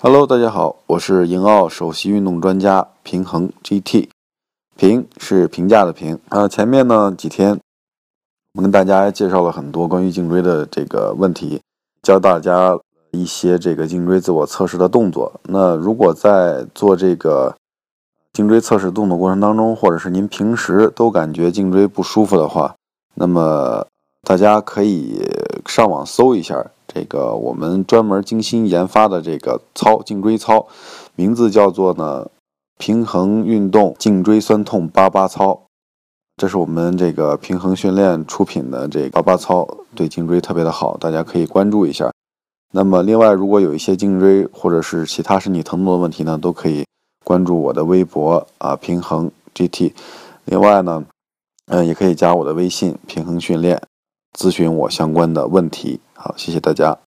Hello，大家好，我是盈奥首席运动专家平衡 GT，平是评价的平啊。前面呢几天，我们跟大家介绍了很多关于颈椎的这个问题，教大家一些这个颈椎自我测试的动作。那如果在做这个颈椎测试动作过程当中，或者是您平时都感觉颈椎不舒服的话，那么大家可以上网搜一下。这个我们专门精心研发的这个操颈椎操，名字叫做呢平衡运动颈椎酸痛八八操，这是我们这个平衡训练出品的这个八八操，对颈椎特别的好，大家可以关注一下。那么另外，如果有一些颈椎或者是其他身体疼痛的问题呢，都可以关注我的微博啊平衡 GT。另外呢，嗯，也可以加我的微信平衡训练，咨询我相关的问题。好，谢谢大家。